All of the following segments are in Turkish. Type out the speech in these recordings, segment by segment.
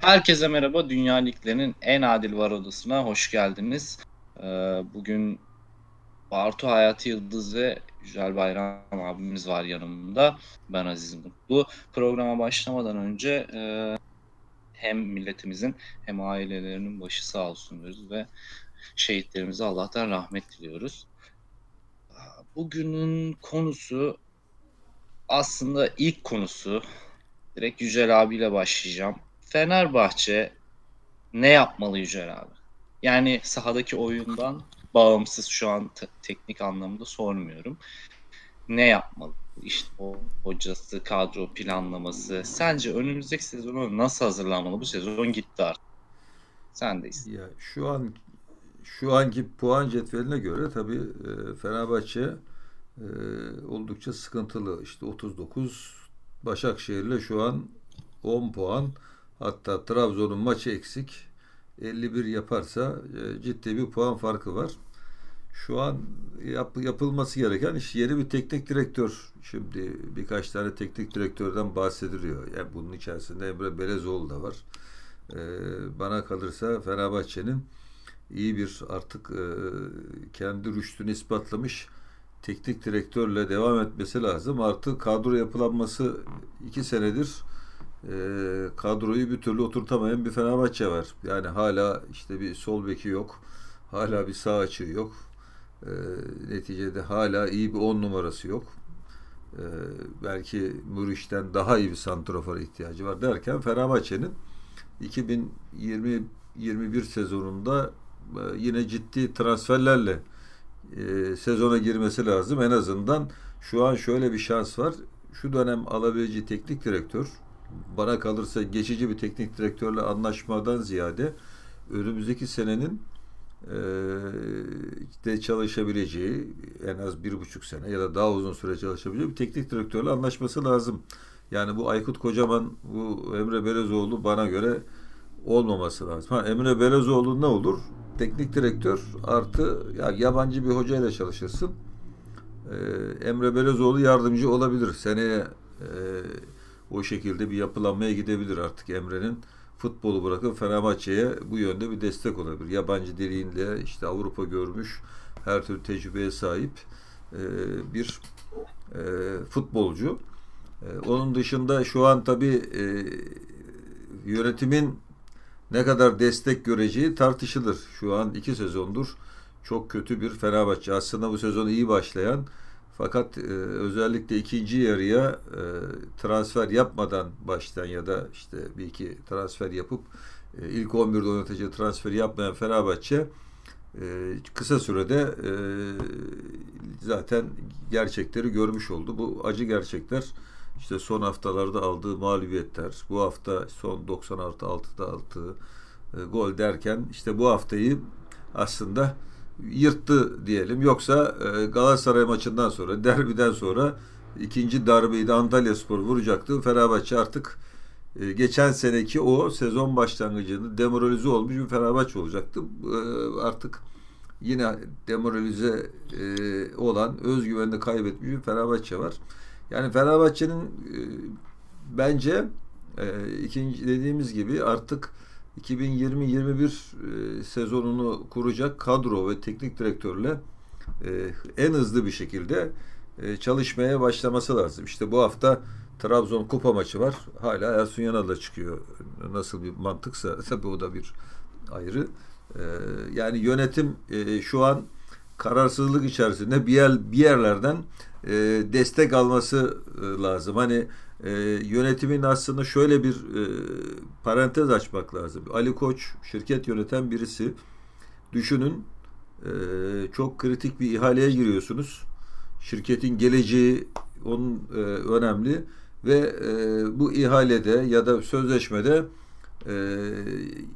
Herkese merhaba. Dünya Liglerinin en adil var odasına hoş geldiniz. Ee, bugün Bartu Hayati Yıldız ve Yücel Bayram abimiz var yanımda. Ben Aziz Mutlu. Programa başlamadan önce e, hem milletimizin hem ailelerinin başı sağ olsun diyoruz ve şehitlerimize Allah'tan rahmet diliyoruz. Bugünün konusu aslında ilk konusu. Direkt Yücel abiyle başlayacağım. Fenerbahçe ne yapmalı Yücel abi? Yani sahadaki oyundan bağımsız şu an te- teknik anlamda sormuyorum. Ne yapmalı? İşte o hocası, kadro planlaması. Sence önümüzdeki sezonu nasıl hazırlanmalı? Bu sezon gitti artık. Sendeyiz. Ya şu an şu anki puan cetveline göre tabii e, Fenerbahçe e, oldukça sıkıntılı. İşte 39 Başakşehir'le şu an 10 puan. Hatta Trabzon'un maçı eksik. 51 yaparsa e, ciddi bir puan farkı var. Şu an yap, yapılması gereken iş yeni bir teknik direktör. Şimdi birkaç tane teknik direktörden bahsediliyor. Yani bunun içerisinde Emre Belezoğlu da var. E, bana kalırsa Fenerbahçe'nin iyi bir artık e, kendi rüştünü ispatlamış teknik direktörle devam etmesi lazım. Artı kadro yapılanması iki senedir e, kadroyu bir türlü oturtamayan bir Fenerbahçe var. Yani hala işte bir sol beki yok. Hala bir sağ açığı yok. E, neticede hala iyi bir on numarası yok. E, belki Müriş'ten daha iyi bir santrafor ihtiyacı var derken Fenerbahçe'nin 2020-21 sezonunda e, yine ciddi transferlerle e, sezona girmesi lazım. En azından şu an şöyle bir şans var. Şu dönem alabileceği teknik direktör bana kalırsa geçici bir teknik direktörle anlaşmadan ziyade önümüzdeki senenin e, de çalışabileceği en az bir buçuk sene ya da daha uzun süre çalışabileceği bir teknik direktörle anlaşması lazım. Yani bu Aykut Kocaman, bu Emre Belezoğlu bana göre olmaması lazım. Ha, Emre Belezoğlu ne olur? Teknik direktör artı ya yabancı bir hocayla çalışırsın. Ee, Emre Belezoğlu yardımcı olabilir. Seneye e, o şekilde bir yapılanmaya gidebilir artık Emre'nin futbolu bırakıp Fenerbahçe'ye bu yönde bir destek olabilir. Yabancı diliyle işte Avrupa görmüş her türlü tecrübeye sahip e, bir e, futbolcu. E, onun dışında şu an tabii e, yönetimin ne kadar destek göreceği tartışılır. Şu an iki sezondur çok kötü bir Fenerbahçe. Aslında bu sezon iyi başlayan fakat e, özellikle ikinci yarıya e, transfer yapmadan baştan ya da işte bir iki transfer yapıp e, ilk 11'de oynatacağı transferi yapmayan Fenerbahçe e, kısa sürede e, zaten gerçekleri görmüş oldu. Bu acı gerçekler işte son haftalarda aldığı mağlubiyetler, bu hafta son 96 6'da aldığı e, gol derken işte bu haftayı aslında yırttı diyelim. Yoksa e, Galatasaray maçından sonra, derbiden sonra ikinci darbeyi de Antalya Spor vuracaktı. Fenerbahçe artık e, geçen seneki o sezon başlangıcında demoralize olmuş bir Fenerbahçe olacaktı. E, artık yine demoralize e, olan, özgüvenini kaybetmiş bir Fenerbahçe var. Yani Fenerbahçe'nin e, bence e, ikinci dediğimiz gibi artık 2020-21 e, sezonunu kuracak kadro ve teknik direktörle e, en hızlı bir şekilde e, çalışmaya başlaması lazım. İşte bu hafta Trabzon kupa maçı var. Hala Ersun Yanal'la çıkıyor. Nasıl bir mantıksa tabii o da bir ayrı. Yani yönetim şu an kararsızlık içerisinde bir yer bir yerlerden destek alması lazım. Hani e, yönetimin aslında şöyle bir e, parantez açmak lazım. Ali Koç şirket yöneten birisi. Düşünün e, çok kritik bir ihaleye giriyorsunuz. Şirketin geleceği onun e, önemli ve e, bu ihalede ya da sözleşmede e,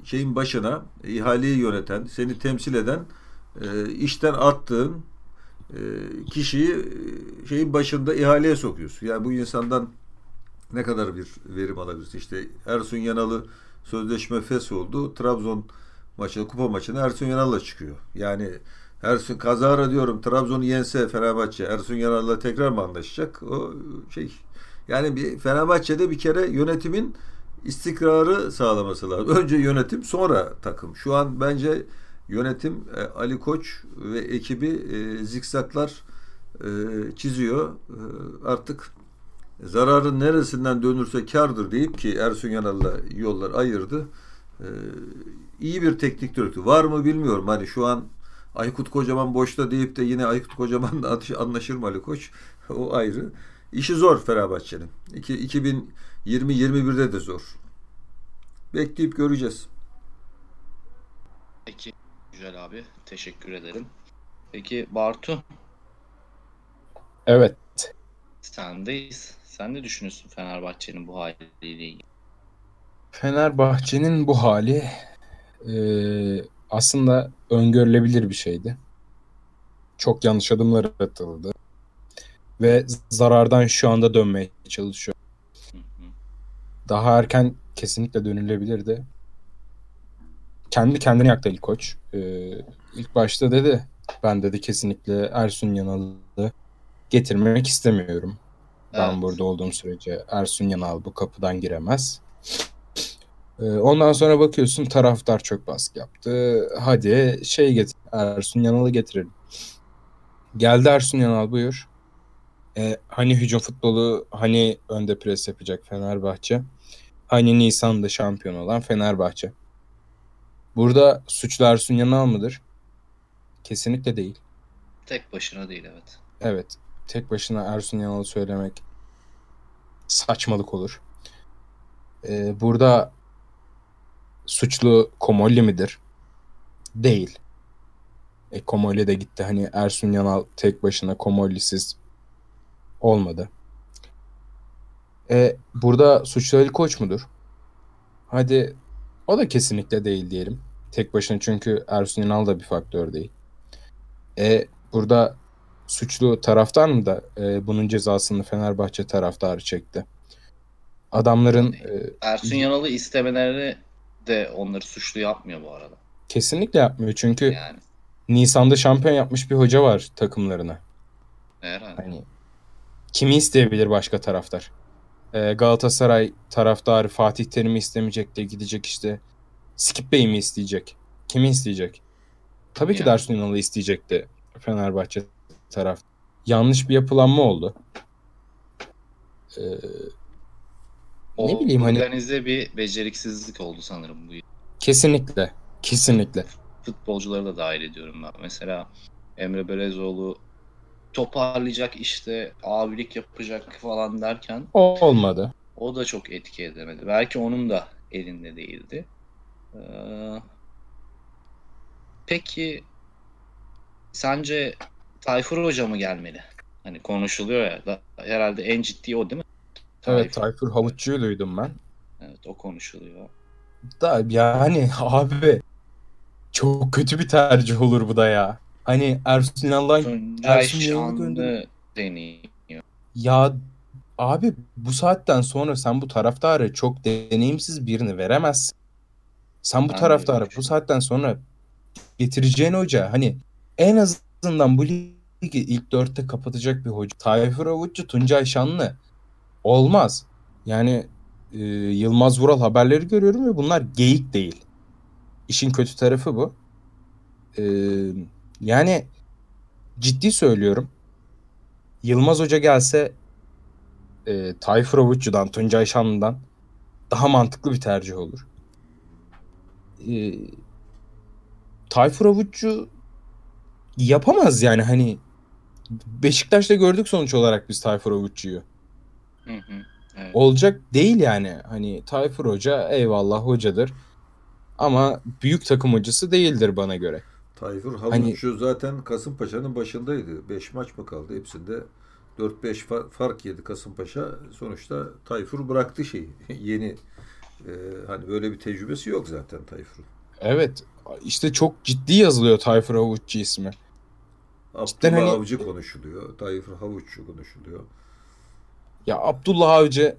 şeyin başına ihaleyi yöneten, seni temsil eden e, işten attığın e, kişiyi e, şeyin başında ihaleye sokuyorsun. Yani bu insandan ne kadar bir verim alabilirsin? İşte Ersun Yanal'ı sözleşme fes oldu. Trabzon maçı, kupa maçına Ersun Yanal'la çıkıyor. Yani Ersun kazara diyorum Trabzon'u yense Fenerbahçe Ersun Yanal'la tekrar mı anlaşacak? O şey yani bir Fenerbahçe'de bir kere yönetimin istikrarı sağlaması lazım. Önce yönetim sonra takım. Şu an bence yönetim e, Ali Koç ve ekibi e, zikzaklar e, çiziyor. E, artık zararın neresinden dönürse kardır deyip ki Ersun Yanal'la yollar ayırdı. E, iyi bir teknik direktör. Var mı bilmiyorum. Hani şu an Aykut Kocaman boşta deyip de yine Aykut Kocaman'la anlaşır mı Ali Koç? o ayrı. İşi zor Fenerbahçe'nin. 2020-21'de de zor. Bekleyip göreceğiz. Peki güzel abi. Teşekkür ederim. Peki Bartu? Evet. Sendeyiz. Sen ne düşünüyorsun Fenerbahçe'nin bu haliyle ilgili? Fenerbahçe'nin bu hali e, aslında öngörülebilir bir şeydi. Çok yanlış adımlar atıldı. Ve zarardan şu anda dönmeye çalışıyor. Daha erken kesinlikle dönülebilirdi. Kendi kendine yaktı Ali Koç. Ee, ilk başta dedi ben dedi kesinlikle Ersun Yanal'ı getirmek istemiyorum. Ben Evet. burada olduğum sürece Ersun Yanal bu kapıdan giremez. Ee, ondan sonra bakıyorsun taraftar çok baskı yaptı. Hadi şey getir, Ersun Yanal'ı getirelim. Geldi Ersun Yanal buyur. Ee, hani hücum futbolu, hani önde pres yapacak Fenerbahçe. Hani Nisan'da şampiyon olan Fenerbahçe. Burada suçlu Ersun Yanal mıdır? Kesinlikle değil. Tek başına değil evet. Evet. Tek başına Ersun Yanal'ı söylemek saçmalık olur. Ee, burada suçlu Komolli midir? Değil. E, Komolli de gitti. Hani Ersun Yanal tek başına Komolli'siz olmadı. E, burada suçlu Ali Koç mudur? Hadi o da kesinlikle değil diyelim. Tek başına çünkü Ersun Yanal da bir faktör değil. E, burada suçlu taraftar mı da e, bunun cezasını Fenerbahçe taraftarı çekti? Adamların e, Ersun Yanal'ı istemeleri de onları suçlu yapmıyor bu arada. kesinlikle yapmıyor. Çünkü Yani Nisan'da şampiyon yapmış bir hoca var takımlarına. herhalde. Hani kimi isteyebilir başka taraftar? Ee, Galatasaray taraftarı Fatih Terim'i istemeyecek de gidecek işte Skip Bey mi isteyecek? Kimi isteyecek? Tabii ki Yani. Dersun Yanal'ı isteyecekti Fenerbahçe taraf. Yanlış bir yapılanma oldu. Ee, O ne bileyim hani organize bir beceriksizlik oldu sanırım bu. kesinlikle kesinlikle Futbolcuları da dahil ediyorum ben. Mesela Emre Belezoğlu toparlayacak işte abilik yapacak falan derken o olmadı. o da çok etki edemedi. Belki onun da elinde değildi. Ee, peki sence Tayfur Hoca mı gelmeli? Hani konuşuluyor ya. da- herhalde en ciddi o değil mi? Evet Tayfur Havuççu'yu duydum ben. Evet o konuşuluyor. Da yani abi çok kötü bir tercih olur bu da ya. Hani Ersun Yanal'dan Ersun Yanal'ı gönder- deniyor. ya abi bu saatten sonra sen bu taraftarı çok deneyimsiz birini veremezsin. Sen bu Ben taraftarı bu saatten sonra getireceğin hoca hani en azından bu ligi ilk dörtte kapatacak bir hoca. Tayfur Avuççu, Tuncay Şanlı olmaz. Yani e, Yılmaz Vural haberleri görüyorum ve bunlar geyik değil. İşin kötü tarafı bu. E, yani ciddi söylüyorum. Yılmaz Hoca gelse e, Tayfur Avuççu'dan, Tuncay Şanlı'dan daha mantıklı bir tercih olur. E, Tayfur Avuççu yapamaz yani hani Beşiktaş'ta gördük sonuç olarak biz Tayfur hı. Evet. Olacak değil yani. Hani Tayfur Hoca eyvallah hocadır. Ama büyük takım hocası değildir bana göre. Tayfur Hani- Havuççu zaten Kasımpaşa'nın başındaydı. 5 maç mı kaldı? Hepsinde 4-5 fa- fark yedi Kasımpaşa. Sonuçta Tayfur bıraktı şeyi. Yeni e, hani böyle bir tecrübesi yok zaten Tayfur'un. Evet. işte çok ciddi yazılıyor Tayfur Avuççu ismi. Cidden Abdullah hani- Avcı konuşuluyor. Tayfur Havuççu konuşuluyor. Ya Abdullah Avcı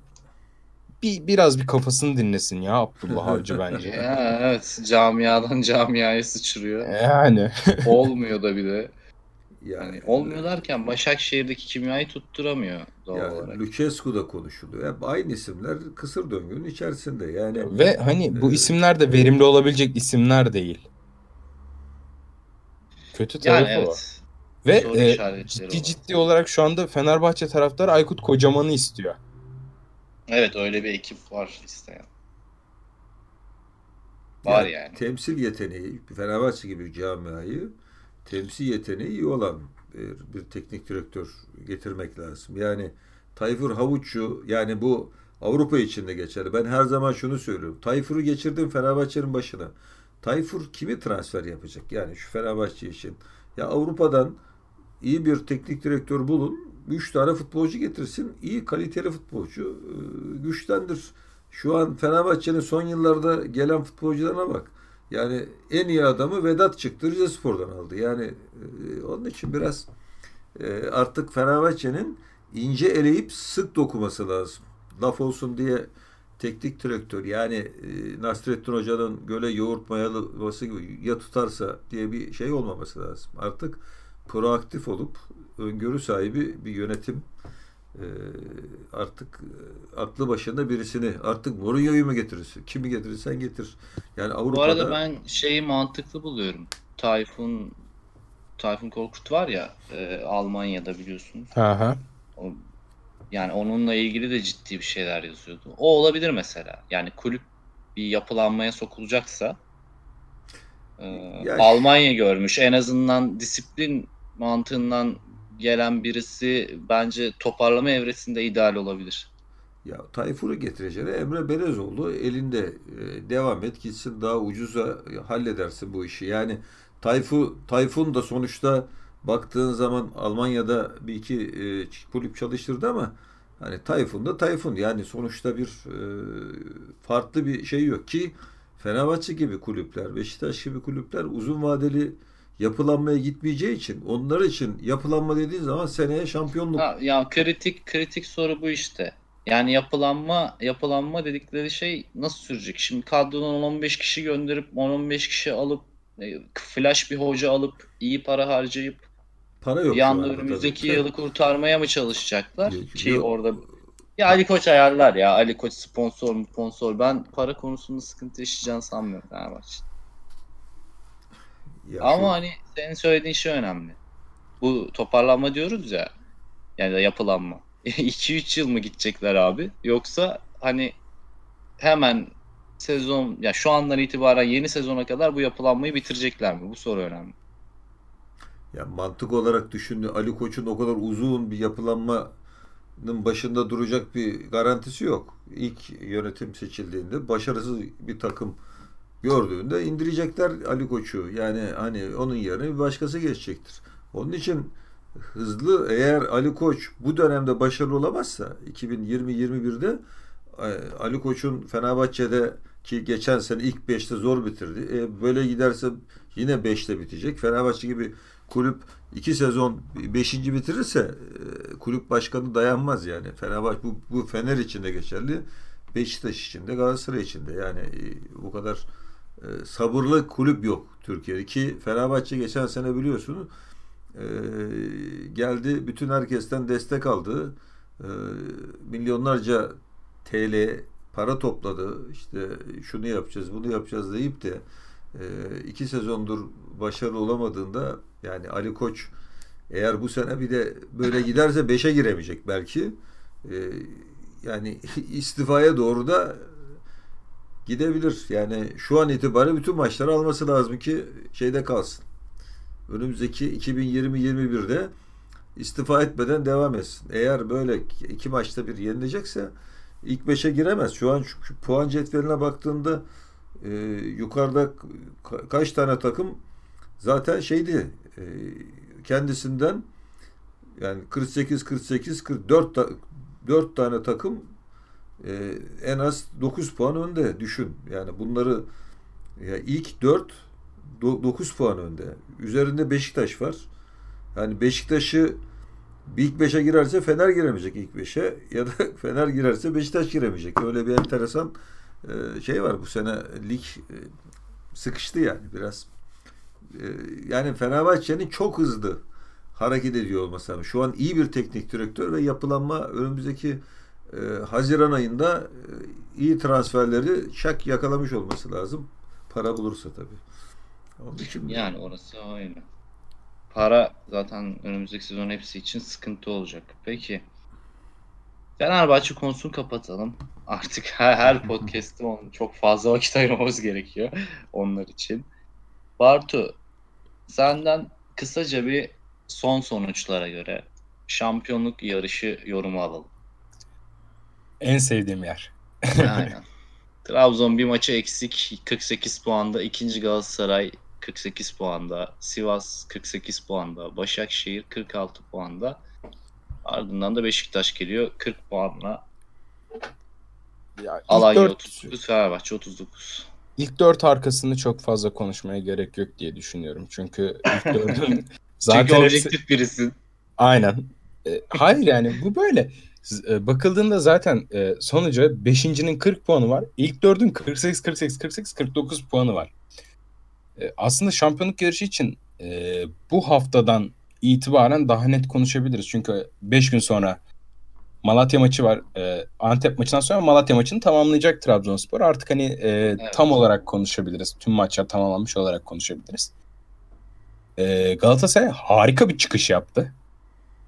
bir biraz bir kafasını dinlesin ya Abdullah Avcı bence. Ya, evet camiadan camiaya sıçrıyor. Yani Olmuyor da bir de. Yani, hani olmuyor derken Başakşehir'deki kimyayı tutturamıyor doğal yani olarak. Lucescu da konuşuluyor. Hep aynı isimler kısır döngünün içerisinde. Yani ve hani bu e, isimler de verimli olabilecek isimler değil. Kötü tarafı yani evet. o. Ve e, ciddi ciddi olarak şu anda Fenerbahçe taraftarı Aykut Kocaman'ı istiyor. Evet öyle bir ekip var isteyen. Var yani. yani. Temsil yeteneği Fenerbahçe gibi bir camiayı temsil yeteneği iyi olan bir, bir teknik direktör getirmek lazım. Yani Tayfur Havuççu yani bu Avrupa için de geçerli. Ben her zaman şunu söylüyorum. Tayfur'u geçirdim Fenerbahçe'nin başına. Tayfur kimi transfer yapacak? Yani şu Fenerbahçe için. Ya Avrupa'dan iyi bir teknik direktör bulun. Üç tane futbolcu getirsin. iyi kaliteli futbolcu. E, güçlendir. Şu an Fenerbahçe'nin son yıllarda gelen futbolcularına bak. Yani en iyi adamı Vedat çıktı Rizespor'dan aldı. Yani e, onun için biraz e, artık Fenerbahçe'nin ince eleyip sık dokuması lazım. Laf olsun diye teknik direktör yani Nasrettin Hoca'nın göle yoğurt mayalısı gibi ya tutarsa diye bir şey olmaması lazım. Artık proaktif olup öngörü sahibi bir yönetim e, artık e, aklı başında birisini artık Mourinho'yu mu getirirsin? Kimi getirirsen getir. Yani Avrupa'da... Bu arada ben şeyi mantıklı buluyorum. Tayfun Tayfun Korkut var ya e, Almanya'da biliyorsunuz. Aha. O, yani onunla ilgili de ciddi bir şeyler yazıyordu. O olabilir mesela. Yani kulüp bir yapılanmaya sokulacaksa e, ya, Almanya görmüş. En azından disiplin mantığından gelen birisi bence toparlama evresinde ideal olabilir. Ya Tayfur'u getireceğine Emre Belezoğlu elinde e, devam et gitsin daha ucuza halledersin bu işi. Yani Tayfu Tayfun da sonuçta baktığın zaman Almanya'da bir iki e, kulüp çalıştırdı ama hani Tayfun da Tayfun yani sonuçta bir e, farklı bir şey yok ki Fenerbahçe gibi kulüpler, Beşiktaş gibi kulüpler uzun vadeli yapılanmaya gitmeyeceği için onlar için yapılanma dediğin zaman seneye şampiyonluk. Ha, ya kritik kritik soru bu işte. Yani yapılanma yapılanma dedikleri şey nasıl sürecek? Şimdi kadrodan 10-15 kişi gönderip 10-15 kişi alıp e, flash bir hoca alıp iyi para harcayıp para yok. Anda önümüzdeki yılı kurtarmaya mı çalışacaklar? Yok, Ki yok. orada ya Ali Koç ayarlar ya. Ali Koç sponsor mu sponsor. Ben para konusunda sıkıntı yaşayacağını sanmıyorum Fenerbahçe. Ya Ama hani senin söylediğin şey önemli. Bu toparlanma diyoruz ya. Yani yapılanma. 2-3 yıl mı gidecekler abi? Yoksa hani hemen sezon ya şu andan itibaren yeni sezona kadar bu yapılanmayı bitirecekler mi? Bu soru önemli. Ya mantık olarak düşündü Ali Koç'un o kadar uzun bir yapılanmanın başında duracak bir garantisi yok. İlk yönetim seçildiğinde başarısız bir takım gördüğünde indirecekler Ali Koç'u. Yani hani onun yerine bir başkası geçecektir. Onun için hızlı eğer Ali Koç bu dönemde başarılı olamazsa 2020-21'de e, Ali Koç'un Fenerbahçe'de ki geçen sene ilk 5'te zor bitirdi. E, böyle giderse yine 5'te bitecek. Fenerbahçe gibi kulüp 2 sezon 5. bitirirse e, kulüp başkanı dayanmaz yani. Fenerbahçe bu, bu Fener için de geçerli. Beşiktaş için de Galatasaray için de yani bu kadar e, sabırlı kulüp yok Türkiye'de ki Fenerbahçe geçen sene biliyorsunuz e, geldi bütün herkesten destek aldı. E, milyonlarca TL para topladı. İşte şunu yapacağız, bunu yapacağız deyip de e, iki sezondur başarılı olamadığında yani Ali Koç eğer bu sene bir de böyle giderse beşe giremeyecek belki. E, yani istifaya doğru da gidebilir. Yani şu an itibariyle bütün maçları alması lazım ki şeyde kalsın. Önümüzdeki 2020-21'de istifa etmeden devam etsin. Eğer böyle iki maçta bir yenilecekse ilk beşe giremez. Şu an şu puan cetveline baktığında e, yukarıda ka- kaç tane takım zaten şeydi e, kendisinden yani 48 48 44 ta, 4 tane takım e, en az 9 puan önde düşün. Yani bunları ya ilk 4 9 puan önde. Üzerinde Beşiktaş var. Yani Beşiktaş'ı ilk 5'e girerse Fener giremeyecek ilk 5'e ya da Fener girerse Beşiktaş giremeyecek. Öyle bir enteresan e, şey var bu sene lig e, sıkıştı yani biraz. E, yani Fenerbahçe'nin çok hızlı hareket ediyor olması lazım. Şu an iyi bir teknik direktör ve yapılanma önümüzdeki e, Haziran ayında e, iyi transferleri şak yakalamış olması lazım. Para bulursa tabii. Onun için yani orası aynı. Para zaten önümüzdeki sezon hepsi için sıkıntı olacak. Peki. Fenerbahçe konusunu kapatalım. Artık her, her podcast'te çok fazla vakit ayırmamız gerekiyor onlar için. Bartu, senden kısaca bir son sonuçlara göre şampiyonluk yarışı yorumu alalım. En sevdiğim yer. Aynen. Trabzon bir maçı eksik 48 puanda. ikinci Galatasaray 48 puanda. Sivas 48 puanda. Başakşehir 46 puanda. Ardından da Beşiktaş geliyor 40 puanla. Ya Alanya 4, 39, Fenerbahçe 39. İlk dört arkasını çok fazla konuşmaya gerek yok diye düşünüyorum. Çünkü ilk dördün zaten Çünkü objektif hepsi... birisin. Aynen. E, hayır yani bu böyle. E, bakıldığında zaten e, sonuca 5.'nin 40 puanı var. İlk 4'ün 48, 48, 48, 49 puanı var. E, aslında şampiyonluk yarışı için e, bu haftadan itibaren daha net konuşabiliriz. Çünkü 5 gün sonra Malatya maçı var. E, Antep maçından sonra Malatya maçını tamamlayacak Trabzonspor. Artık hani e, evet. tam olarak konuşabiliriz. Tüm maçlar tamamlanmış olarak konuşabiliriz. E, Galatasaray harika bir çıkış yaptı.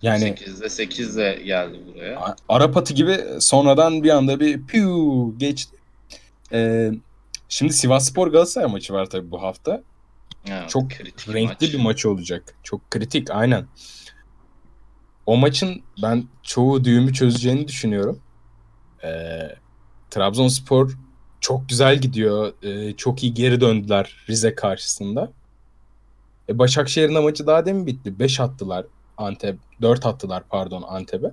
Yani 8'de 8'de geldi buraya. Arap atı gibi sonradan bir anda bir piu geçti. Ee, şimdi Sivas Spor Galatasaray maçı var tabii bu hafta. Evet, Çok renkli maç. bir maç olacak. Çok kritik aynen. O maçın ben çoğu düğümü çözeceğini düşünüyorum. Ee, Trabzonspor çok güzel gidiyor. Ee, çok iyi geri döndüler Rize karşısında. E, Başakşehir'in maçı daha demin bitti. 5 attılar Antep. 4 attılar pardon Antep'e.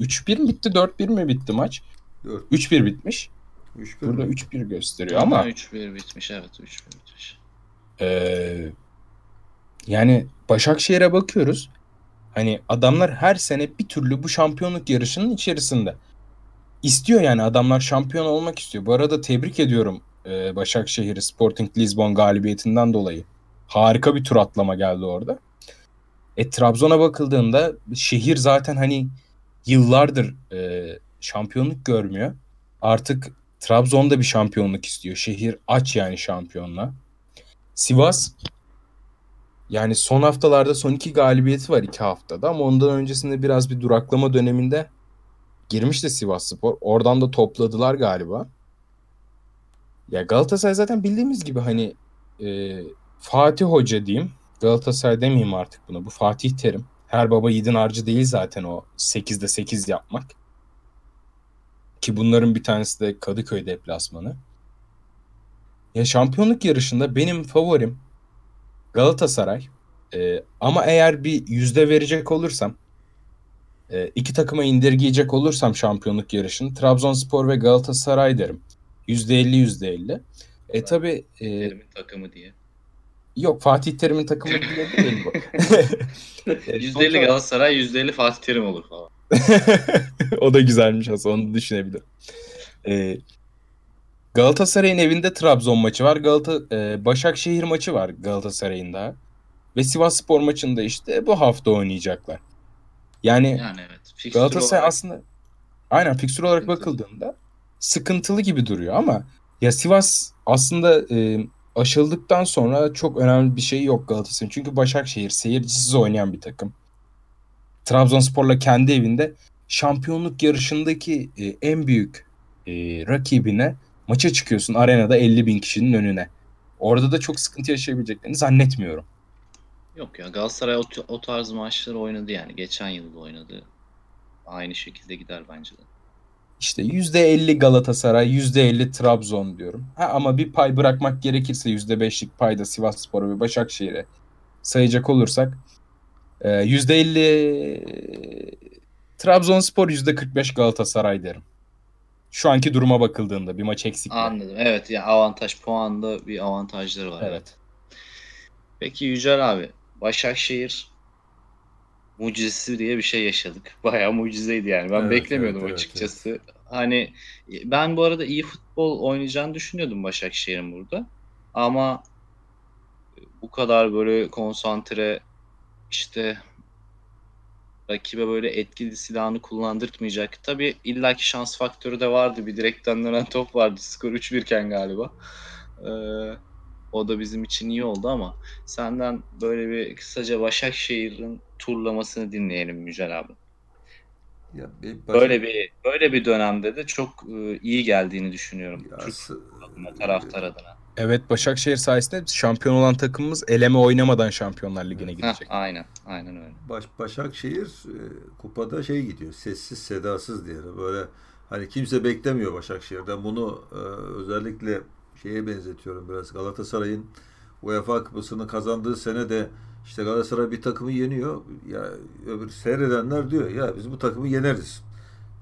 3-1 mi bitti 4-1 mi bitti maç? 3-1 bitmiş. 3-1 Burada 3-1 gösteriyor ama. 3-1 bitmiş evet 3-1 bitmiş. Ee, yani Başakşehir'e bakıyoruz. Hani adamlar her sene bir türlü bu şampiyonluk yarışının içerisinde. İstiyor yani adamlar şampiyon olmak istiyor. Bu arada tebrik ediyorum e, Başakşehir'i Sporting Lisbon galibiyetinden dolayı. Harika bir tur atlama geldi orada. E Trabzon'a bakıldığında şehir zaten hani yıllardır e, şampiyonluk görmüyor. Artık Trabzon'da bir şampiyonluk istiyor. Şehir aç yani şampiyonla. Sivas yani son haftalarda son iki galibiyeti var iki haftada ama ondan öncesinde biraz bir duraklama döneminde girmişti Sivas Spor. Oradan da topladılar galiba. Ya Galatasaray zaten bildiğimiz gibi hani e, Fatih Hoca diyeyim. Galatasaray demeyeyim artık buna. Bu Fatih Terim. Her baba yiğidin harcı değil zaten o 8'de 8 yapmak. Ki bunların bir tanesi de Kadıköy deplasmanı. Ya şampiyonluk yarışında benim favorim Galatasaray. Ee, ama eğer bir yüzde verecek olursam e, iki takıma indirgeyecek olursam şampiyonluk yarışını Trabzonspor ve Galatasaray derim. Yüzde elli yüzde elli. E tabi e, takımı diye. Yok Fatih Terim'in takımı bile değil bu. %50 Galatasaray, %50 Fatih Terim olur falan. o da güzelmiş aslında onu düşünebilirim. Ee, Galatasaray'ın evinde Trabzon maçı var. Galata e, Başakşehir maçı var Galatasaray'ın da. Ve Sivas Spor maçında işte bu hafta oynayacaklar. Yani, yani evet. Galatasaray olarak... aslında aynen fikstür olarak bakıldığında sıkıntılı gibi duruyor ama ya Sivas aslında e, aşıldıktan sonra çok önemli bir şey yok Galatasaray'ın. Çünkü Başakşehir seyircisiz oynayan bir takım. Trabzonspor'la kendi evinde şampiyonluk yarışındaki e, en büyük e, rakibine maça çıkıyorsun arenada 50 bin kişinin önüne. Orada da çok sıkıntı yaşayabileceklerini zannetmiyorum. Yok ya Galatasaray o, tarz maçları oynadı yani. Geçen yıl da oynadı. Aynı şekilde gider bence de. İşte %50 Galatasaray, %50 Trabzon diyorum. Ha, ama bir pay bırakmak gerekirse %5'lik payda Sivasspor ve Başakşehir'e sayacak olursak %50 e, Trabzonspor %45 Galatasaray derim. Şu anki duruma bakıldığında bir maç eksik. Anladım. Evet yani avantaj puanda bir avantajları var. Evet. Peki Yücel abi Başakşehir mucizesi diye bir şey yaşadık. Bayağı mucizeydi yani. Ben evet, beklemiyordum evet, açıkçası. Evet, evet. Hani ben bu arada iyi futbol oynayacağını düşünüyordum Başakşehir'in burada. Ama bu kadar böyle konsantre işte rakibe böyle etkili silahını kullandırtmayacak. Tabii illaki şans faktörü de vardı. Bir direkten dönen top vardı. Skor 3-1 iken galiba. Ee, o da bizim için iyi oldu ama senden böyle bir kısaca Başakşehir'in turlamasını dinleyelim Mücel abi. Ya, bir Başak... Böyle bir böyle bir dönemde de çok e, iyi geldiğini düşünüyorum. Ya, Türk adına, taraftar adına. Evet Başakşehir sayesinde şampiyon olan takımımız eleme oynamadan Şampiyonlar Ligi'ne Heh, gidecek. aynen, aynen öyle. Baş, Başakşehir e, kupada şey gidiyor. Sessiz sedasız diye. Böyle hani kimse beklemiyor Başakşehir'den. Bunu e, özellikle şeye benzetiyorum biraz. Galatasaray'ın UEFA Kupası'nı kazandığı sene de işte Galatasaray bir takımı yeniyor. Ya öbür seyredenler diyor ya biz bu takımı yeneriz.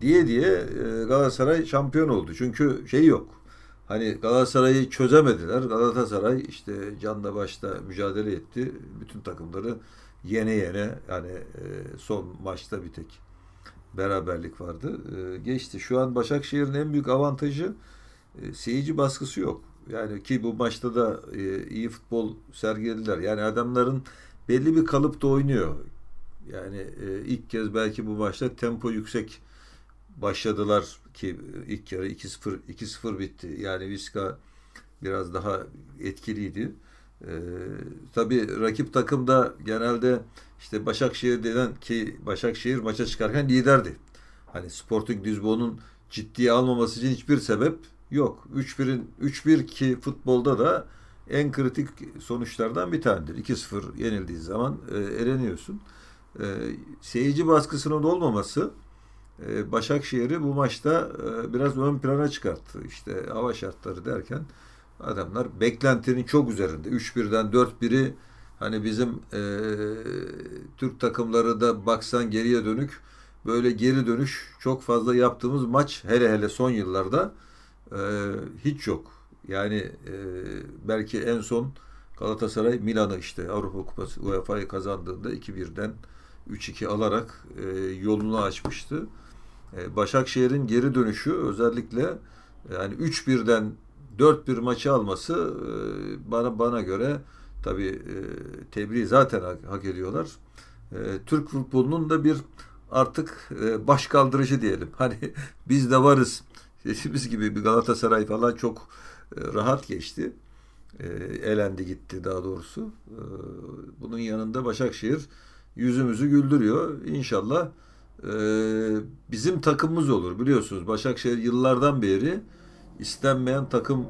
Diye diye e, Galatasaray şampiyon oldu. Çünkü şey yok. Hani Galatasaray'ı çözemediler. Galatasaray işte canla başla mücadele etti. Bütün takımları yene yene yani e, son maçta bir tek beraberlik vardı. E, geçti. Şu an Başakşehir'in en büyük avantajı e, seyirci baskısı yok. Yani ki bu maçta da e, iyi futbol sergilediler. Yani adamların belli bir kalıpta oynuyor. Yani e, ilk kez belki bu maçta tempo yüksek başladılar ki ilk yarı 2-0 2-0 bitti. Yani Viska biraz daha etkiliydi. Ee, tabii rakip takım da genelde işte Başakşehir denen ki Başakşehir maça çıkarken liderdi. Hani Sporting Lisbon'un ciddiye almaması için hiçbir sebep yok. 3-1'in 3-1 ki futbolda da en kritik sonuçlardan bir tanedir. 2-0 yenildiği zaman e, eleniyorsun. E, seyirci baskısının olmaması e, Başakşehir'i bu maçta e, biraz ön plana çıkarttı. İşte hava şartları derken adamlar beklentinin çok üzerinde. 3-1'den 4-1'i hani bizim e, Türk takımları da baksan geriye dönük böyle geri dönüş çok fazla yaptığımız maç hele hele son yıllarda e, hiç yok. Yani e, belki en son Galatasaray Milan'ı işte Avrupa Kupası UEFA'yı kazandığında 2-1'den 3-2 alarak e, yolunu açmıştı. E, Başakşehir'in geri dönüşü özellikle yani 3-1'den 4-1 maçı alması e, bana bana göre tabii e, tebriği zaten hak, hak ediyorlar. E, Türk futbolunun da bir artık e, baş kaldırıcı diyelim. Hani biz de varız. Sesimiz gibi bir Galatasaray falan çok e, rahat geçti. E, elendi gitti daha doğrusu. E, bunun yanında Başakşehir yüzümüzü güldürüyor. İnşallah e, bizim takımımız olur. Biliyorsunuz Başakşehir yıllardan beri istenmeyen takım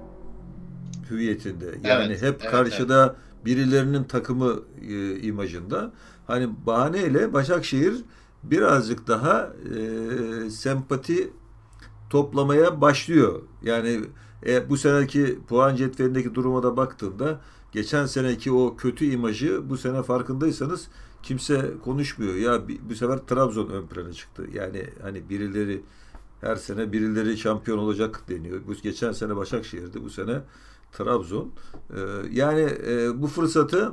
hüviyetinde. Yani Evet, hep evet, karşıda birilerinin takımı e, imajında. Hani bahaneyle Başakşehir birazcık daha e, sempati toplamaya başlıyor. Yani e, bu seneki puan cetvelindeki duruma da baktığında geçen seneki o kötü imajı bu sene farkındaysanız kimse konuşmuyor. Ya bu sefer Trabzon ön plana çıktı. Yani hani birileri her sene birileri şampiyon olacak deniyor. Bu geçen sene Başakşehir'di, bu sene Trabzon. Ee, yani e, bu fırsatı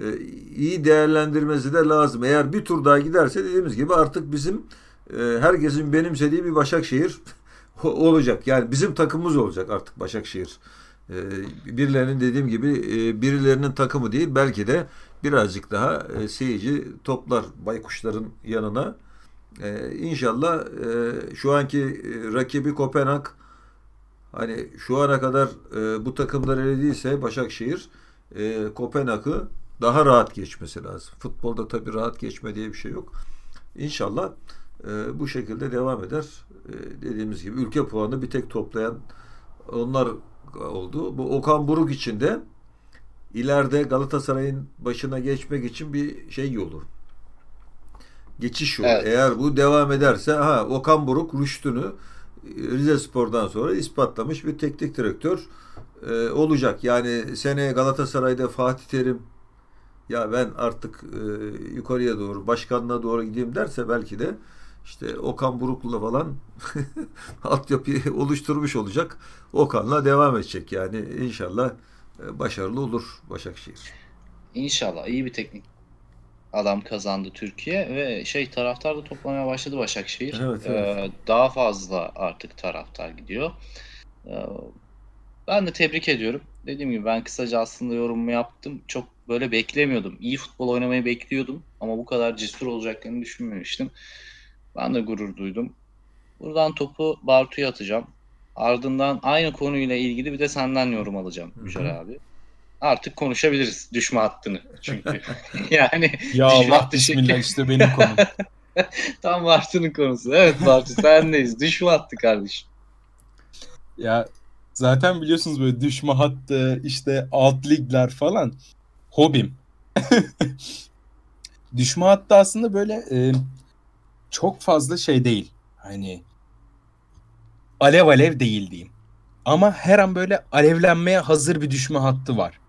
e, iyi değerlendirmesi de lazım. Eğer bir tur daha giderse dediğimiz gibi artık bizim herkesin benimsediği bir Başakşehir olacak. Yani bizim takımımız olacak artık Başakşehir. E, birilerinin dediğim gibi e, birilerinin takımı değil belki de birazcık daha e, seyirci toplar baykuşların yanına. E, inşallah e, şu anki rakibi Kopenhag hani şu ana kadar bu takımlar elediyse Başakşehir Kopenhag'ı daha rahat geçmesi lazım. Futbolda tabii rahat geçme diye bir şey yok. İnşallah e, bu şekilde devam eder. E, dediğimiz gibi ülke puanı bir tek toplayan onlar oldu. Bu Okan Buruk için de ileride Galatasaray'ın başına geçmek için bir şey yolu. Geçiş yolu. Evet. Eğer bu devam ederse ha Okan Buruk rüştünü Rize Spor'dan sonra ispatlamış bir teknik direktör e, olacak. Yani seneye Galatasaray'da Fatih Terim ya ben artık e, yukarıya doğru başkanlığa doğru gideyim derse belki de işte Okan Buruk'la falan altyapıyı oluşturmuş olacak. Okan'la devam edecek yani inşallah e, başarılı olur Başakşehir. İnşallah iyi bir teknik adam kazandı Türkiye ve şey taraftar da toplamaya başladı Başakşehir. Evet, evet. Ee, daha fazla artık taraftar gidiyor. Ee, ben de tebrik ediyorum. dediğim gibi ben kısaca aslında yorumumu yaptım. Çok böyle beklemiyordum. İyi futbol oynamayı bekliyordum ama bu kadar cesur olacaklarını düşünmemiştim. Ben de gurur duydum. Buradan topu Bartu'ya atacağım. Ardından aynı konuyla ilgili bir de senden yorum alacağım Yücel abi. Artık konuşabiliriz düşme hattını çünkü. yani Ya düşme Allah hattı bismillah şekli- işte benim konum. Tam Bartu'nun konusu. Evet Bartu sendeyiz. Düşme hattı kardeşim. Ya zaten biliyorsunuz böyle düşme hattı işte alt ligler falan hobim. düşme hattı aslında böyle e, çok fazla şey değil. Hani alev alev değil diyeyim. Ama her an böyle alevlenmeye hazır bir düşme hattı var.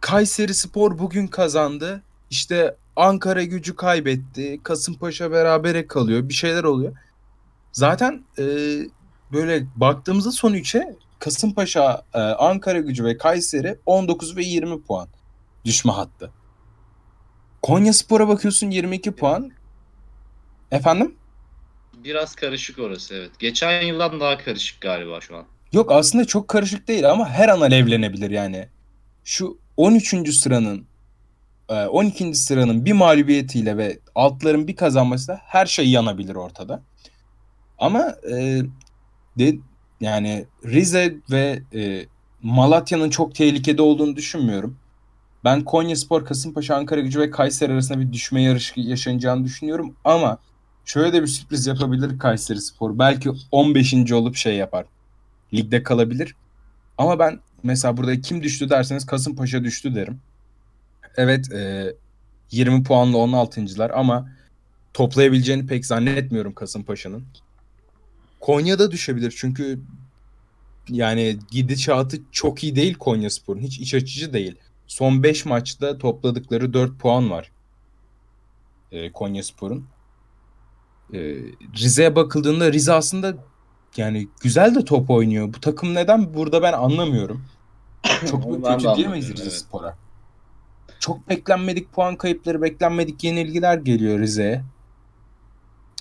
Kayseri Spor bugün kazandı. İşte Ankara gücü kaybetti. Kasımpaşa berabere kalıyor. Bir şeyler oluyor. Zaten e, böyle baktığımızda son üçe Kasımpaşa, e, Ankara gücü ve Kayseri 19 ve 20 puan düşme hattı. Konya Spor'a bakıyorsun 22 puan. Efendim? Biraz karışık orası evet. Geçen yıldan daha karışık galiba şu an. Yok aslında çok karışık değil ama her an alevlenebilir yani. Şu 13. sıranın e, 12. sıranın bir mağlubiyetiyle ve altların bir kazanmasıyla her şey yanabilir ortada. Ama e, de, yani Rize ve e, Malatya'nın çok tehlikede olduğunu düşünmüyorum. Ben Konyaspor, Kasımpaşa, Ankara Gücü ve Kayseri arasında bir düşme yarışı yaşanacağını düşünüyorum ama şöyle de bir sürpriz yapabilir Kayseri Spor. Belki 15. olup şey yapar. Ligde kalabilir. Ama ben mesela burada kim düştü derseniz Kasımpaşa düştü derim. Evet e, 20 puanla 16.lar ama toplayabileceğini pek zannetmiyorum Kasımpaşa'nın. Konya'da düşebilir çünkü yani gidişatı çok iyi değil Konyaspor'un. Hiç iç açıcı değil. Son 5 maçta topladıkları 4 puan var. E, Konyaspor'un. E, Rize'ye bakıldığında Rize aslında yani güzel de top oynuyor. Bu takım neden burada ben anlamıyorum. Çok kötü diyemeyiz Rize evet. Spor'a. Çok beklenmedik puan kayıpları, beklenmedik yenilgiler geliyor Rize'ye.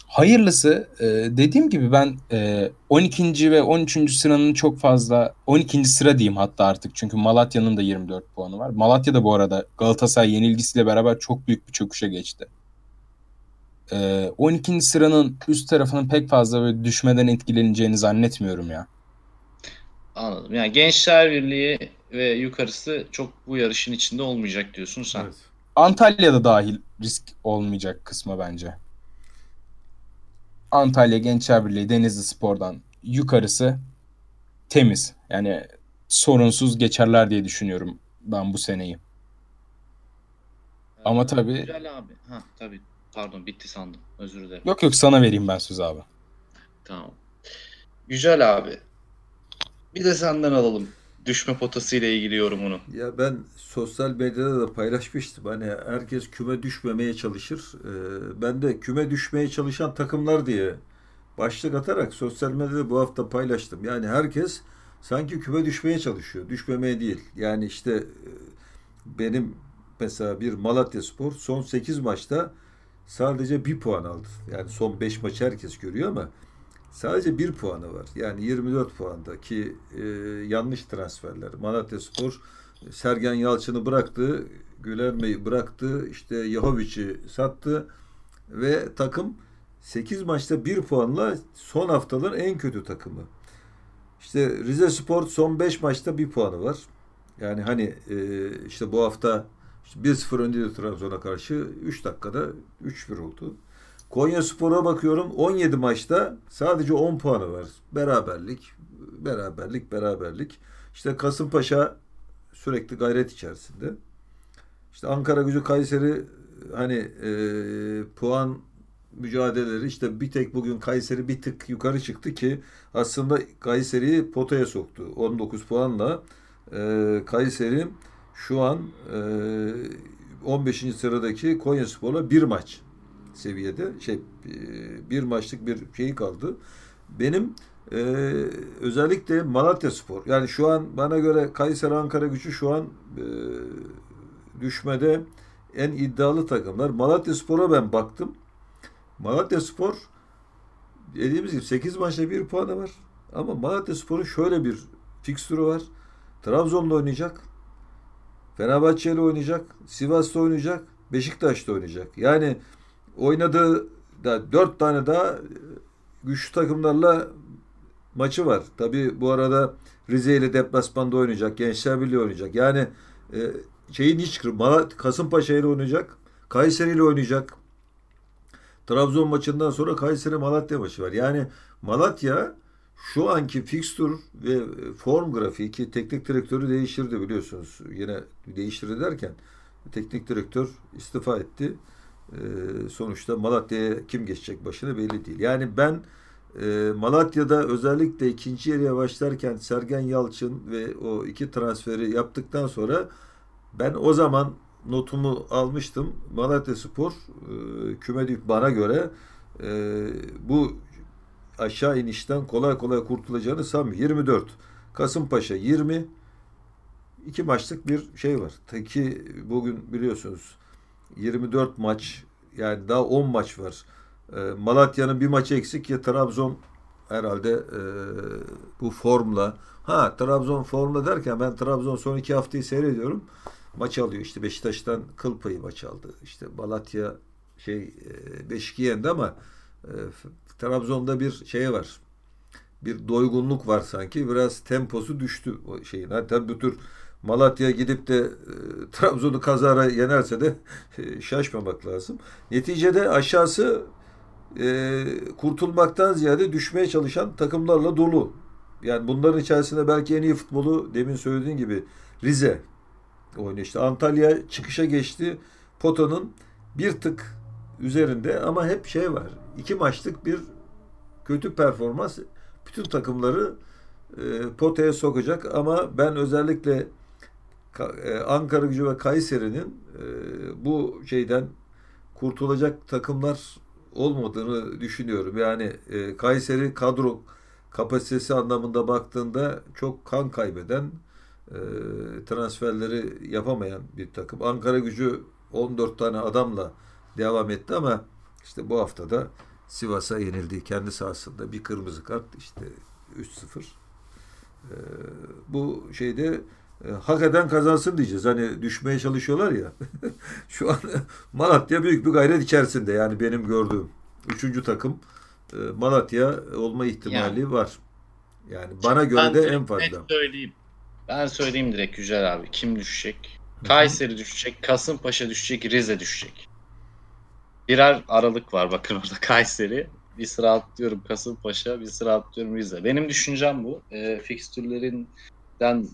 Hayırlısı e, dediğim gibi ben e, 12. ve 13. sıranın çok fazla 12. sıra diyeyim hatta artık çünkü Malatya'nın da 24 puanı var. Malatya da bu arada Galatasaray yenilgisiyle beraber çok büyük bir çöküşe geçti. E, 12. sıranın üst tarafının pek fazla böyle düşmeden etkileneceğini zannetmiyorum ya. Anladım. Yani Gençler Birliği ve yukarısı çok bu yarışın içinde olmayacak diyorsun sen. Evet. Antalya'da dahil risk olmayacak kısma bence. Antalya Gençler Birliği Denizli Spor'dan yukarısı temiz. Yani sorunsuz geçerler diye düşünüyorum ben bu seneyi. Ama tabii- Güzel abi. Ha tabii. Pardon bitti sandım. Özür dilerim. Yok yok sana vereyim ben sözü abi. Tamam. Güzel abi. Bir de senden alalım. Düşme potası ile ilgili yorumunu. Ya ben sosyal medyada da paylaşmıştım. Hani herkes küme düşmemeye çalışır. Ee, ben de küme düşmeye çalışan takımlar diye başlık atarak sosyal medyada bu hafta paylaştım. Yani herkes sanki küme düşmeye çalışıyor. Düşmemeye değil. Yani işte e, benim mesela bir Malatyaspor son 8 maçta sadece bir puan aldı. Yani son 5 maç herkes görüyor ama Sadece bir puanı var. Yani 24 puandaki e, yanlış transferler. Malatyaspor e, Sergen Yalçın'ı bıraktı, Gülerme'yi bıraktı, işte Yahovic'i sattı ve takım 8 maçta 1 puanla son haftaların en kötü takımı. İşte Rize Spor son 5 maçta 1 puanı var. Yani hani e, işte bu hafta işte 1-0 öndeydi Trabzon'a karşı 3 dakikada 3-1 oldu. Konya Spor'a bakıyorum 17 maçta sadece 10 puanı var. Beraberlik, beraberlik, beraberlik. İşte Kasımpaşa sürekli gayret içerisinde. İşte Ankara Gücü Kayseri hani e, puan mücadeleleri işte bir tek bugün Kayseri bir tık yukarı çıktı ki aslında Kayseri'yi potaya soktu. 19 puanla e, Kayseri şu an e, 15. sıradaki Konya Spor'la bir maç seviyede şey e, bir maçlık bir şey kaldı. Benim e, özellikle Malatya Spor yani şu an bana göre Kayseri Ankara gücü şu an e, düşmede en iddialı takımlar. Malatya Spor'a ben baktım. Malatya Spor dediğimiz gibi 8 maçta bir puanı var. Ama Malatya Spor'un şöyle bir fikstürü var. Trabzon'da oynayacak. Fenerbahçe ile oynayacak. Sivas'ta oynayacak. Beşiktaş'ta oynayacak. Yani oynadığı da dört tane daha güçlü takımlarla maçı var. Tabi bu arada Rize ile deplasmanda oynayacak. Gençler Birliği oynayacak. Yani e, şeyin hiç Kasımpaşa ile oynayacak. Kayseri ile oynayacak. Trabzon maçından sonra Kayseri Malatya maçı var. Yani Malatya şu anki fikstür ve form grafiği ki teknik direktörü değiştirdi biliyorsunuz. Yine değiştirdi derken teknik direktör istifa etti. Ee, sonuçta Malatya'ya kim geçecek başına belli değil. Yani ben e, Malatya'da özellikle ikinci yarıya başlarken Sergen Yalçın ve o iki transferi yaptıktan sonra ben o zaman notumu almıştım. Malatya Spor e, küme bana göre e, bu aşağı inişten kolay kolay kurtulacağını sanmıyorum. 24. Kasımpaşa 20. iki maçlık bir şey var. Ki bugün biliyorsunuz 24 maç yani daha 10 maç var. E, Malatya'nın bir maçı eksik ya Trabzon herhalde e, bu formla ha Trabzon formla derken ben Trabzon son iki haftayı seyrediyorum. Maç alıyor işte Beşiktaş'tan kıl payı maç aldı. İşte Malatya şey e, Beşik'i yendi ama e, Trabzon'da bir şey var. Bir doygunluk var sanki. Biraz temposu düştü o şeyin. Hatta bu tür Malatya gidip de e, Trabzon'u kazara yenerse de e, şaşmamak lazım. Neticede aşağısı e, kurtulmaktan ziyade düşmeye çalışan takımlarla dolu. Yani bunların içerisinde belki en iyi futbolu demin söylediğin gibi Rize oynuyor. İşte Antalya çıkışa geçti. Potanın bir tık üzerinde ama hep şey var. İki maçlık bir kötü performans bütün takımları e, potaya sokacak ama ben özellikle e, Ankara Gücü ve Kayseri'nin e, bu şeyden kurtulacak takımlar olmadığını düşünüyorum. Yani e, Kayseri kadro kapasitesi anlamında baktığında çok kan kaybeden e, transferleri yapamayan bir takım. Ankara gücü 14 tane adamla devam etti ama işte bu haftada Sivas'a yenildi. Kendi sahasında bir kırmızı kart işte 3-0. E, bu şeyde e, hak eden kazansın diyeceğiz. Hani düşmeye çalışıyorlar ya. Şu an Malatya büyük bir gayret içerisinde yani benim gördüğüm. Üçüncü takım e, Malatya olma ihtimali yani. var. Yani bana göre ben de en fazla. söyleyeyim. Ben söyleyeyim direkt Yücel abi. Kim düşecek? Kayseri düşecek, Kasımpaşa düşecek, Rize düşecek. Birer aralık var bakın orada Kayseri. Bir sıra atlıyorum Kasımpaşa, bir sıra atlıyorum Rize. Benim düşüncem bu. E, fikstürlerinden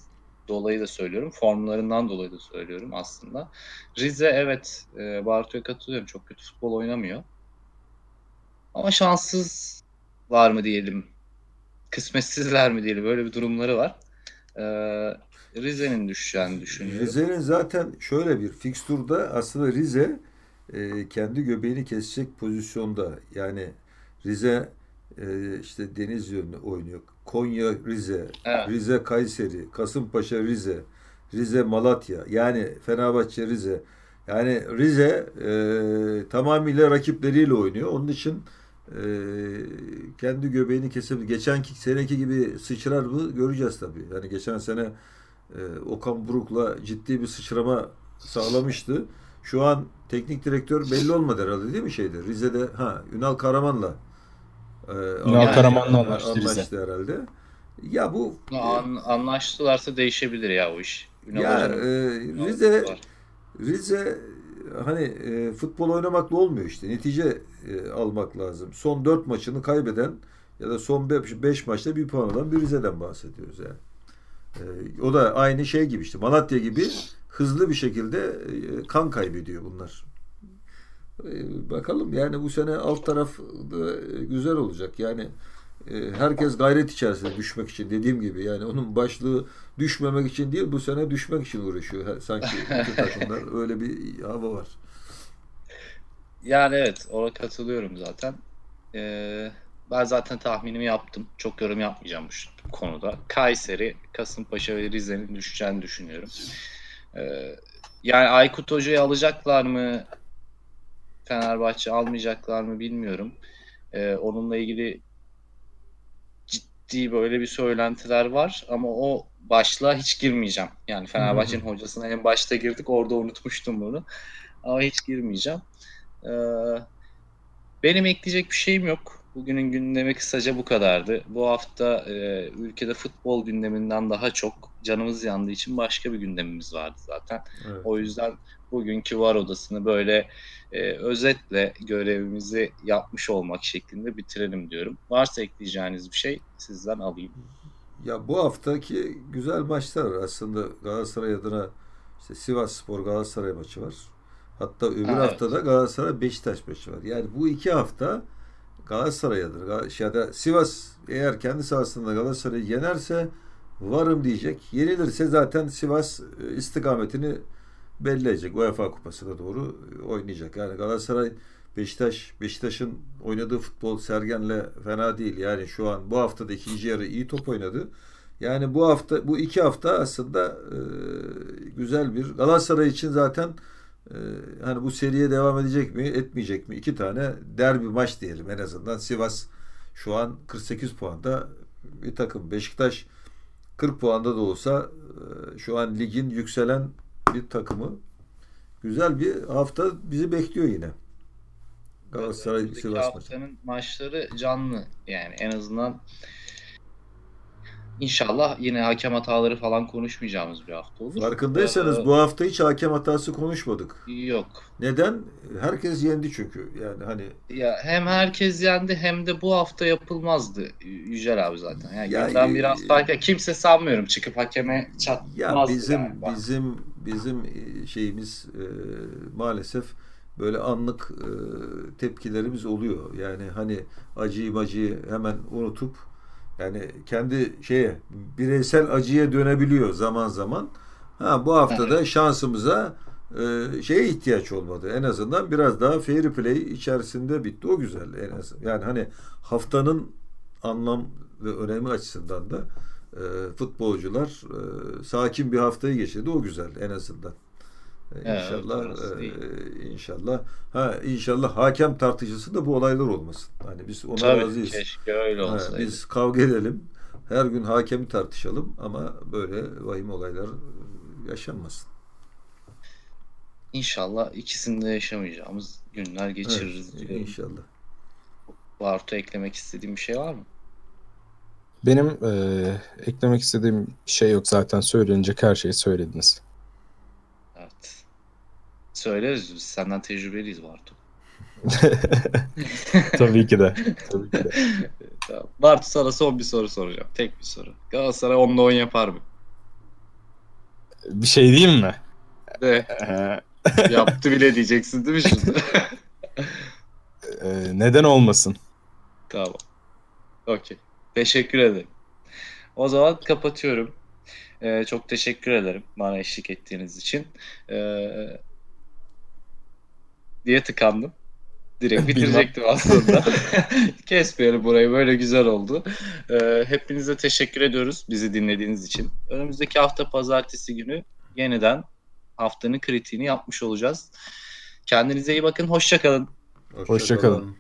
dolayı da söylüyorum. Formlarından dolayı da söylüyorum aslında. Rize evet e, Bartu'ya katılıyorum. Çok kötü futbol oynamıyor. Ama şanssız var mı diyelim. Kısmetsizler mi diyelim. Böyle bir durumları var. Ee, Rize'nin düşeceğini düşünüyorum. Rize'nin zaten şöyle bir fikstürde aslında Rize e, kendi göbeğini kesecek pozisyonda. Yani Rize e, işte Denizli oynuyor. Konya Rize, evet. Rize Kayseri, Kasımpaşa Rize, Rize Malatya. Yani Fenerbahçe Rize. Yani Rize e, tamamıyla rakipleriyle oynuyor. Onun için e, kendi göbeğini kesip geçen seneki gibi sıçrar mı göreceğiz tabii. Yani geçen sene e, Okan Buruk'la ciddi bir sıçrama sağlamıştı. Şu an teknik direktör belli olmadı herhalde değil mi şeyde? Rize'de ha Ünal Karaman'la e, Ünal yani, Karaman'la anlaştı, anlaştı herhalde. Ya bu An, anlaştılarsa değişebilir ya o iş. Ünal ya e, Rize Rize hani e, futbol oynamakla olmuyor işte. Netice e, almak lazım. Son dört maçını kaybeden ya da son beş, beş maçta bir puan alan bir Rize'den bahsediyoruz yani. E, o da aynı şey gibi işte. Malatya gibi hızlı bir şekilde e, kan kaybediyor bunlar. E, bakalım yani bu sene alt taraf da güzel olacak. Yani e, herkes gayret içerisinde düşmek için dediğim gibi yani onun başlığı düşmemek için değil bu sene düşmek için uğraşıyor sanki bütün takımlar öyle bir hava var. Yani evet ona katılıyorum zaten. Ee, ben zaten tahminimi yaptım. Çok yorum yapmayacağım bu konuda. Kayseri, Kasımpaşa ve Rize'nin düşeceğini düşünüyorum. Ee, yani Aykut Hoca'yı alacaklar mı? Fenerbahçe almayacaklar mı bilmiyorum. Ee, onunla ilgili ciddi böyle bir söylentiler var ama o başlığa hiç girmeyeceğim. Yani Fenerbahçe'nin hocasına en başta girdik. Orada unutmuştum bunu. Ama hiç girmeyeceğim. Ee, benim ekleyecek bir şeyim yok. Bugünün gündemi kısaca bu kadardı. Bu hafta e, ülkede futbol gündeminden daha çok canımız yandığı için başka bir gündemimiz vardı zaten. Evet. O yüzden bugünkü var odasını böyle e, özetle görevimizi yapmış olmak şeklinde bitirelim diyorum. Varsa ekleyeceğiniz bir şey sizden alayım. Ya bu haftaki güzel maçlar. Aslında Galatasaray adına işte Sivas Spor Galatasaray maçı var. Hatta öbür evet. haftada Galatasaray Beşiktaş maçı var. Yani bu iki hafta Galatasaray'adır. Gal- Ya da Sivas eğer kendi sahasında Galatasaray'ı yenerse varım diyecek. Yenilirse zaten Sivas e, istikametini belli edecek. UEFA Kupası'na doğru oynayacak. Yani Galatasaray Beşiktaş Beşiktaş'ın oynadığı futbol Sergen'le fena değil. Yani şu an bu hafta da ikinci yarı iyi top oynadı. Yani bu hafta bu iki hafta aslında e, güzel bir Galatasaray için zaten e, hani bu seriye devam edecek mi, etmeyecek mi? İki tane derbi maç diyelim en azından. Sivas şu an 48 puanda bir takım. Beşiktaş 40 puanda da olsa e, şu an ligin yükselen bir takımı. Güzel bir hafta bizi bekliyor yine. Galatasaray Sivas maçı. haftanın maçları canlı. Yani en azından İnşallah yine hakem hataları falan konuşmayacağımız bir hafta olur. Farkındaysanız Ee, bu hafta hiç hakem hatası konuşmadık. Yok. Neden? Herkes yendi çünkü. Yani hani Ya hem herkes yendi hem de bu hafta yapılmazdı Yücel abi zaten. Yani Ya, gündem e, biraz farklı. Kimse sanmıyorum çıkıp hakeme Ya çatmazdı bizim galiba. bizim bizim e, şeyimiz e, maalesef böyle anlık e, tepkilerimiz oluyor. Yani hani acıyı macıyı hemen unutup yani kendi şeye bireysel acıya dönebiliyor zaman zaman. Ha bu hafta da şansımıza e, şeye ihtiyaç olmadı. En azından biraz daha fair play içerisinde bitti. O güzel en azından. Yani hani haftanın anlam ve önemi açısından da e, futbolcular e, sakin bir haftayı geçirdi. O güzel en azından. E, Evet, inşallah orası e, değil. inşallah ha inşallah hakem tartışısında bu olaylar olmasın. Hani biz ona Tabii razıyız. keşke öyle Ha, olsaydı. biz kavga edelim. Her gün hakemi tartışalım ama böyle vahim olaylar yaşanmasın. İnşallah ikisini de yaşamayacağımız günler geçiririz Evet, diyorum. inşallah. Bartu eklemek istediğim bir şey var mı? Benim eee, eklemek istediğim bir şey yok zaten söylenecek her şeyi söylediniz. Söyleriz biz. Senden tecrübeliyiz Bartu. Tabii ki de. Tabii ki de. Tamam. Bartu sana son bir soru soracağım. Tek bir soru. Galatasaray 10'da 10 yapar mı? Bir şey diyeyim mi? De yaptı bile diyeceksin değil mi şimdi? eee, neden olmasın? tamam. Okey. Teşekkür ederim. O zaman kapatıyorum. Ee, çok teşekkür ederim bana eşlik ettiğiniz için. Ee, diye tıkandım. Direkt bitirecektim aslında. Kesmeyelim burayı. Böyle güzel oldu. Ee, hepinize teşekkür ediyoruz bizi dinlediğiniz için. Önümüzdeki hafta pazartesi günü yeniden haftanın kritiğini yapmış olacağız. Kendinize iyi bakın. Hoşça kalın. Hoşça kalın.